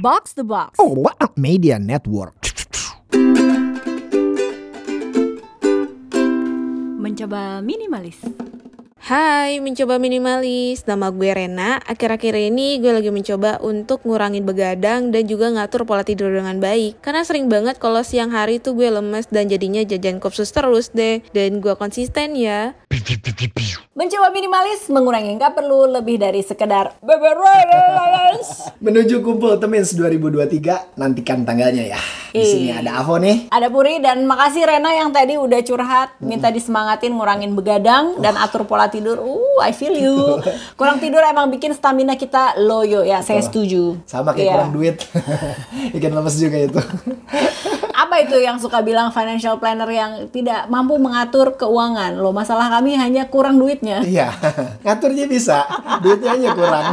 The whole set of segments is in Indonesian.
Box the Box. Oh, what a media network. Mencoba minimalis. Hai, mencoba minimalis. Nama gue Rena. Akhir-akhir ini gue lagi mencoba untuk ngurangin begadang dan juga ngatur pola tidur dengan baik. Karena sering banget kalau siang hari tuh gue lemes dan jadinya jajan kopsus terus deh. Dan gue konsisten ya. Mencoba minimalis mengurangi nggak perlu lebih dari sekedar beberes. Menuju kumpul Temins 2023, nantikan tanggalnya ya. Di sini ada Avo nih. Ada Puri dan makasih Rena yang tadi udah curhat, minta disemangatin ngurangin begadang dan atur pola tidur. Uh, I feel you. Kurang tidur emang bikin stamina kita loyo ya, saya setuju. Sama kayak Iya. kurang duit. Ikan lemes juga itu. Apa itu yang suka bilang financial planner yang tidak mampu mengatur keuangan? Loh, masalah kami hanya kurang duitnya. Iya, ngaturnya bisa, duitnya aja kurang.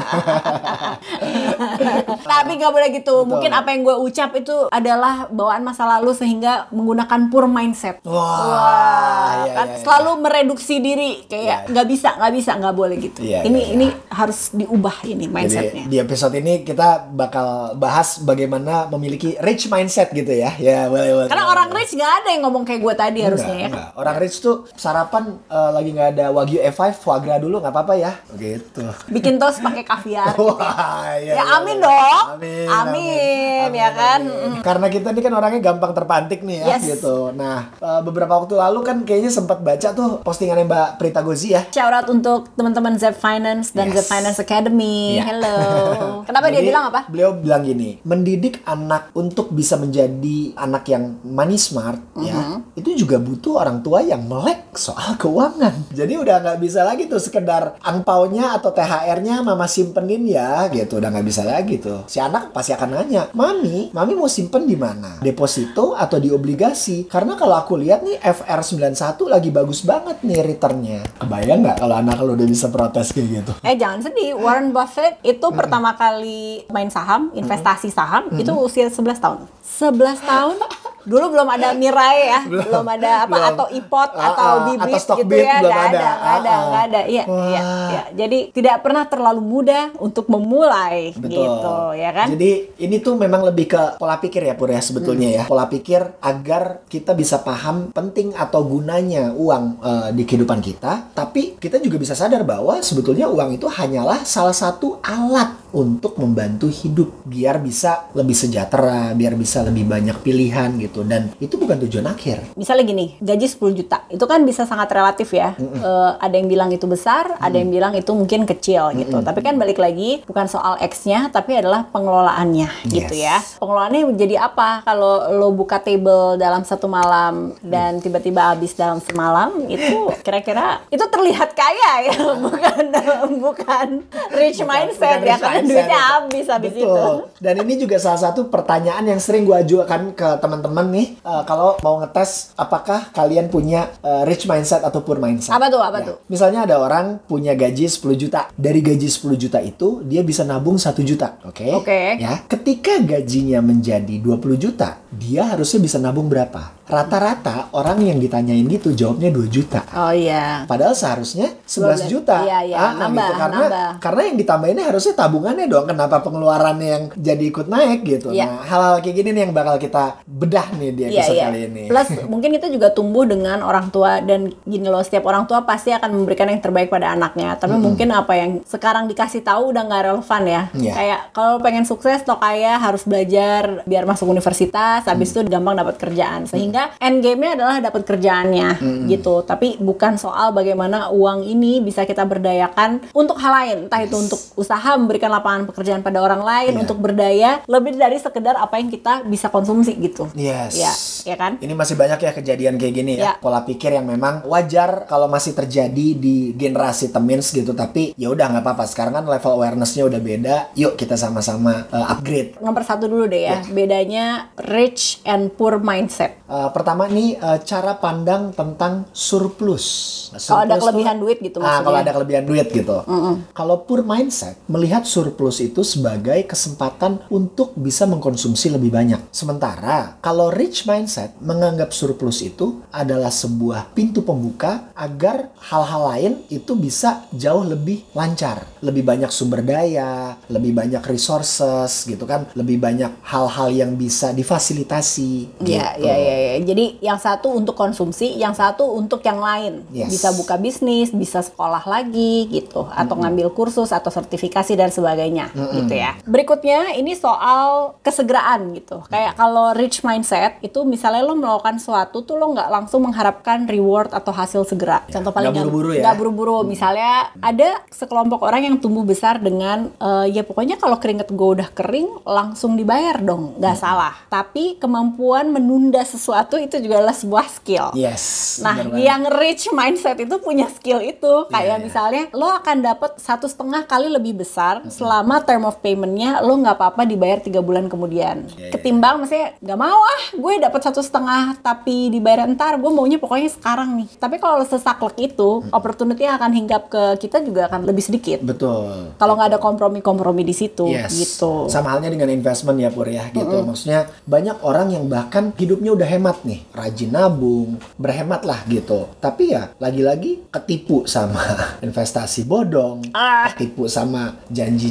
Tapi nggak boleh gitu. Mungkin apa yang gue ucap itu adalah bawaan masa lalu sehingga menggunakan poor mindset. Wah, iya, kan iya, iya. selalu mereduksi diri kayak nggak bisa, nggak bisa, nggak boleh gitu. Iya, ini iya, iya. ini harus diubah ini Jadi mindsetnya. di episode ini kita bakal bahas bagaimana memiliki rich mindset gitu ya. Ya boleh boleh. Karena boleh, orang boleh. rich nggak ada yang ngomong kayak gue tadi harusnya ya. Enggak, enggak. Orang rich tuh sarapan eh, lagi nggak ada wagyu E5 foie gras dulu nggak apa-apa ya. Gitu. Bikin toast pakai kaviar. Wah, iya, Ya, iya, amin dong. Amin, Amin, ya kan? amin. Karena kita ini kan orangnya gampang terpantik nih ya Yes. gitu. Nah, eh, beberapa waktu lalu kan kayaknya sempat baca tuh postingannya Mbak Prita Gozi ya. Shout out untuk teman-teman Zep Finance dan Yes. Zep Finance Academy. Iya. Hello. Kenapa dia Jadi, bilang apa? Beliau bilang gini, mendidik anak untuk bisa menjadi anak yang money smart ya, Mm-hmm. itu juga butuh orang tua yang melek soal keuangan. Jadi udah nggak bisa lagi tuh sekedar angpaunya atau THR-nya mama simpenin ya, gitu udah nggak bisa lagi tuh. Si anak pasti akan nanya, mami, mami mau simpen di mana? Deposito atau di obligasi? Karena kalau aku lihat nih FR91 lagi bagus banget nih returnnya. Kebayang nggak kalau anak lo udah bisa protes kayak gitu? Eh jangan sedih, Warren Buffett itu pertama kali main saham, investasi saham itu usia 11 tahun. 11 tahun? Dulu belum ada Mirai ya, belum, ada apa belum. atau ipot Ah, atau ah, bibit atau gitu bit ya, belum nggak ada. ada, nggak ada, Ah, nggak ada. Iya, iya, iya. Jadi tidak pernah terlalu mudah untuk memulai gitu, ya kan? Jadi ini tuh memang lebih ke pola pikir ya Pur ya sebetulnya Hmm. ya. Pola pikir agar kita bisa paham penting atau gunanya uang eh, di kehidupan kita. Tapi kita juga bisa sadar bahwa sebetulnya uang itu hanyalah salah satu alat untuk membantu hidup biar bisa lebih sejahtera, biar bisa lebih banyak pilihan gitu. Dan itu bukan tujuan akhir. misalnya gini, gaji 10 juta, itu kan bisa sangat relatif ya. Eh, ada yang bilang itu besar, ada yang bilang itu mungkin kecil gitu. Tapi kan balik lagi bukan soal X-nya, tapi adalah pengelolaannya gitu ya. Yes. Pengelolaannya menjadi apa? Kalau lo buka table dalam satu malam dan tiba-tiba habis dalam semalam, itu kira-kira itu terlihat kaya ya, bukan bukan rich mindset Bukan ya, rich duitnya habis habis itu. Dan ini juga salah satu pertanyaan yang sering gue ajukan ke teman-teman nih eh, kalau mau ngetes apakah kalian punya eh, rich mindset atau poor mindset. Apa tuh, apa Ya. tuh? Misalnya ada orang punya gaji 10 juta. Dari gaji 10 juta itu dia bisa nabung 1 juta. Oke. Oke. Ya. Ketika gajinya menjadi 20 juta, dia harusnya bisa nabung berapa? Rata-rata orang yang ditanyain gitu jawabnya 2 juta. Oh iya. Padahal seharusnya 11 juta. Iya, iya. Ah, ah, Nambah, Karena nambah. karena yang ditambahinnya harusnya tabungannya dong. Kenapa pengeluarannya yang jadi ikut naik gitu. Iya. Nah, hal-hal kayak gini nih yang bakal kita bedah nih di Iya, episode iya. kali ini. Plus mungkin kita juga tumbuh dengan orang tua dan gini loh setiap orang tua pasti akan memberikan yang terbaik pada anaknya. Tapi mungkin apa yang sekarang dikasih tahu udah nggak relevan ya. Iya. Kayak kalau pengen sukses atau kaya harus belajar biar masuk universitas, habis itu gampang dapat kerjaan. Sehingga end game-nya adalah dapat kerjaannya gitu. Tapi bukan soal bagaimana uang ini bisa kita berdayakan untuk hal lain, entah itu untuk usaha memberikan lapangan pekerjaan pada orang lain, Iya. untuk berdaya lebih dari sekedar apa yang kita bisa konsumsi gitu. Yes. Ya, ya kan? Ini masih banyak ya kejadian kayak gini Ya. ya. Pola pikir yang memang wajar kalau masih terjadi di generasi temins gitu. Tapi ya udah nggak apa-apa. Sekarang kan level awarenessnya udah beda. Yuk kita sama-sama uh, upgrade. Nomor satu dulu deh ya, bedanya rich and poor mindset. Uh, pertama nih eh, cara pandang tentang surplus. Nah, Kalau ada surplus kelebihan tuh- duit gitu Ah, maksudnya. kalau ada kelebihan duit gitu. Kalau poor mindset melihat surplus itu sebagai kesempatan untuk bisa mengkonsumsi lebih banyak. Sementara kalau rich mindset menganggap surplus itu adalah sebuah pintu pembuka agar hal-hal lain itu bisa jauh lebih lancar, lebih banyak sumber daya, lebih banyak resources gitu kan, lebih banyak hal-hal yang bisa difasilitasi. Iya, gitu. iya, iya, iya. Jadi yang satu untuk konsumsi, yang satu untuk yang lain. Yes. Bisa buka bisnis, bisa sekolah lagi gitu, atau ngambil kursus atau sertifikasi dan sebagainya gitu ya. Berikutnya ini soal kesegeraan gitu. Kayak kalau rich mindset itu misalnya lo melakukan sesuatu tuh lo nggak langsung mengharapkan reward atau hasil segera. Contoh paling Nggak buru-buru ya. nggak buru-buru. Misalnya ada sekelompok orang yang tumbuh besar dengan eh, ya pokoknya kalau keringet gue udah kering langsung dibayar dong, nggak salah. Tapi kemampuan menunda sesuatu itu juga adalah sebuah skill. Yes. Nah, yang rich mindset itu punya skill itu. Kayak Iya, iya. misalnya, lo akan dapat satu setengah kali lebih besar selama term of paymentnya lo nggak apa-apa dibayar tiga bulan kemudian. Iya, iya. Ketimbang maksudnya nggak mau ah, gue dapat satu setengah tapi dibayar ntar, gue maunya pokoknya sekarang nih. Tapi kalau sesaklek itu, opportunity yang akan hinggap ke kita juga akan lebih sedikit. Betul. Kalau nggak ada kompromi-kompromi di situ, Yes. gitu. Sama halnya dengan investment ya Pur ya gitu. Maksudnya banyak orang yang bahkan hidupnya udah hemat nih, rajin nabung, berhemat lah gitu. Tapi ya lagi-lagi ketipu sama investasi bodong, Ah. ketipu sama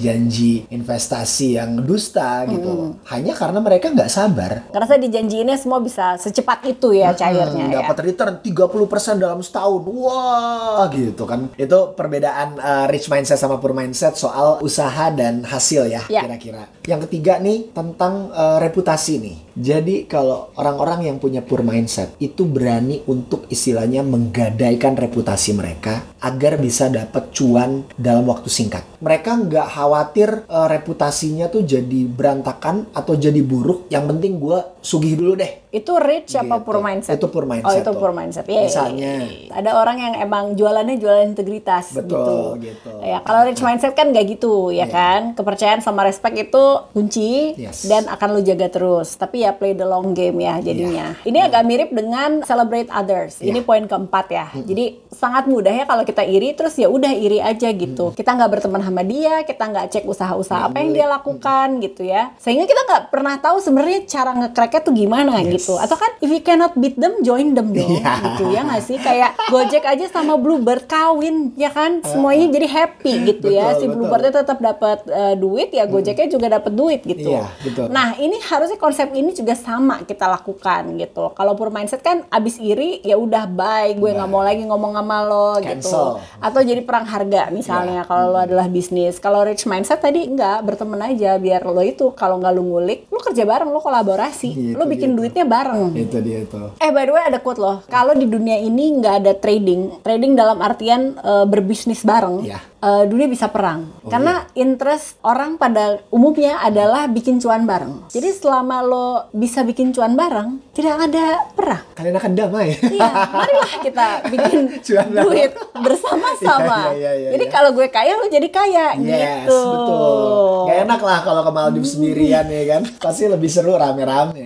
janji-janji investasi yang dusta gitu. Hanya karena mereka nggak sabar. Karena saya dijanjiinnya semua bisa secepat itu ya cairnya Hmm, ya. dapat return 30% dalam setahun. Wah, gitu kan. Itu perbedaan uh, rich mindset sama poor mindset soal usaha dan hasil ya, Ya. kira-kira. Yang ketiga nih tentang uh, reputasi nih. Jadi kalau orang-orang yang punya poor mindset itu berani untuk istilahnya menggadaikan reputasi mereka agar bisa dapat cuan dalam waktu singkat. Mereka nggak khawatir uh, reputasinya tuh jadi berantakan atau jadi buruk. Yang penting gue sugih dulu deh. Itu rich apa Gitu. poor mindset? Itu poor Oh mindset itu tuh. poor mindset. Iya, iya, Misalnya. iya. Ada orang yang emang jualannya jualan integritas Betul, gitu. gitu. Ya kalau rich mindset kan nggak gitu ya Iya. kan. Kepercayaan sama respect itu kunci Yes. dan akan lu jaga terus. Tapi ya play the long game ya jadinya. Ini agak mirip dengan celebrate others. Ini Iya. poin keempat ya. Jadi sangat mudah ya kalau kita iri terus ya udah iri aja gitu. Kita nggak berteman sama dia, kita nggak cek usaha-usaha apa yang dia lakukan gitu ya. Sehingga kita nggak pernah tahu sebenarnya cara nge-cracknya tuh gimana Yes. gitu. Atau kan if you cannot beat them, join them dong Iya. gitu ya nggak sih? Kayak Gojek aja sama Bluebird kawin ya kan, semuanya jadi happy gitu ya. Betul, Si betul. Bluebirdnya tetap dapat eh, duit ya, Gojeknya juga dapat duit gitu. Iya, betul. Nah ini harusnya konsep ini juga sama kita lakukan gitu. Kalau pure mindset kan abis iri ya udah bye, gue nggak mau lagi ngomong sama lo gitu. Cancel. Atau jadi perang harga misalnya Iya. kalau lo adalah bisnis. Kalau rich mindset tadi enggak berteman aja biar lo itu kalau nggak lo ngulik, lo kerja bareng, lo kolaborasi, Lo bikin gitu. duitnya bareng. Itu dia tuh. Eh by the way ada quote loh, kalau di dunia ini nggak ada trading, trading dalam artian eh, berbisnis bareng, Iya. eh, dunia bisa perang. Oh, Karena interest orang pada umumnya adalah bikin cuan bareng. Jadi selama lo bisa bikin cuan bareng, tidak ada perang. Kalian akan damai. Iya, marilah kita bikin Cuan duit bersama-sama. Iya, iya, iya, jadi iya. kalau gue kaya, lo jadi kaya Yes, gitu. betul. Gak enak lah kalau ke Maldives sendirian ya kan. Pasti lebih seru rame-rame.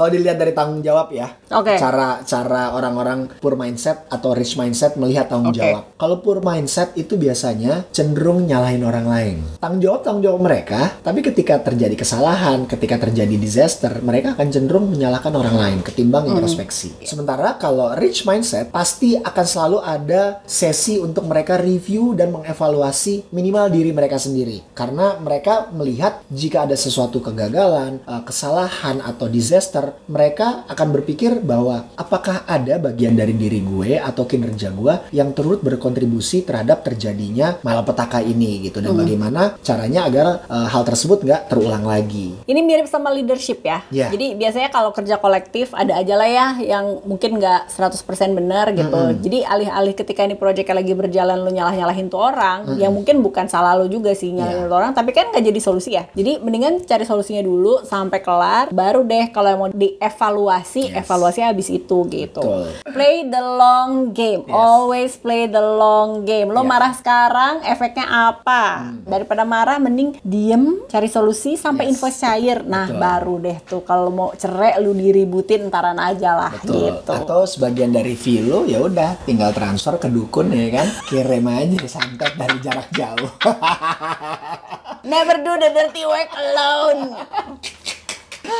kalau dilihat dari tanggung jawab ya. Oke. Cara cara orang-orang poor mindset atau rich mindset melihat tanggung Oke. jawab. Kalau poor mindset itu biasanya cenderung nyalahin orang lain. Tanggung jawab tanggung jawab mereka, tapi ketika terjadi kesalahan, ketika terjadi disaster, mereka akan cenderung menyalahkan orang lain ketimbang introspeksi. Sementara kalau rich mindset pasti akan selalu ada sesi untuk mereka review dan mengevaluasi minimal diri mereka sendiri. Karena mereka melihat jika ada sesuatu kegagalan, eh, kesalahan atau disaster, mereka akan berpikir bahwa apakah ada bagian dari diri gue atau kinerja gue yang turut berkontribusi terhadap terjadinya malapetaka ini gitu dan bagaimana caranya agar eh, hal tersebut nggak terulang lagi. Ini mirip sama leadership ya. Iya. Jadi biasanya kalau kerja kolektif ada aja lah ya yang mungkin nggak 100% benar gitu. Jadi alih-alih ketika ini proyeknya lagi berjalan lu nyalah-nyalahin tuh orang, yang mungkin bukan salah lu juga sih nyalahin Iya. tuh orang, tapi kan nggak jadi solusi ya. Jadi mendingan cari solusinya dulu sampai kelar, baru deh kalau mau dievaluasi, Yes. evaluasi habis itu gitu. Betul. Play the long game. Yes. Always play the long game. Lo Ya. marah sekarang, efeknya apa? Daripada marah mending diem, cari solusi sampai Yes. invoice cair. Nah, Betul. baru deh tuh kalau mau cerai lu diributin ntaran aja lah Betul. gitu. Atau sebagian dari fee lo ya udah tinggal transfer ke dukun ya kan. Kirim aja santet dari jarak jauh. Never do the dirty work alone.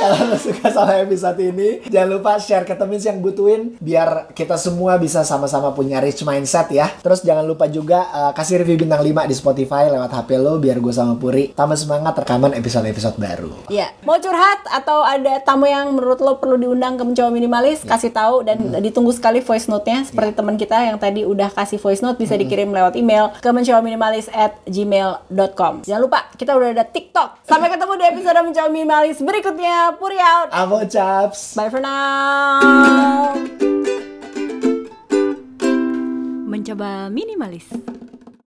Kalau lo suka sama episode ini, jangan lupa share ke temen yang butuhin biar kita semua bisa sama-sama punya rich mindset ya. Terus jangan lupa juga uh, kasih review bintang 5 di Spotify lewat HP lo biar gue sama Puri tambah semangat rekaman episode-episode baru. Iya, mau curhat atau ada tamu yang menurut lo perlu diundang ke mencoba minimalis, kasih tahu dan ditunggu sekali voice note-nya seperti teman kita yang tadi udah kasih voice note bisa dikirim lewat email ke mencoba minimalis at gmail.com. Jangan lupa kita udah ada TikTok. Sampai ketemu di episode mencoba minimalis berikutnya. Puri out. Amo chaps. Bye for now. Mencoba minimalis.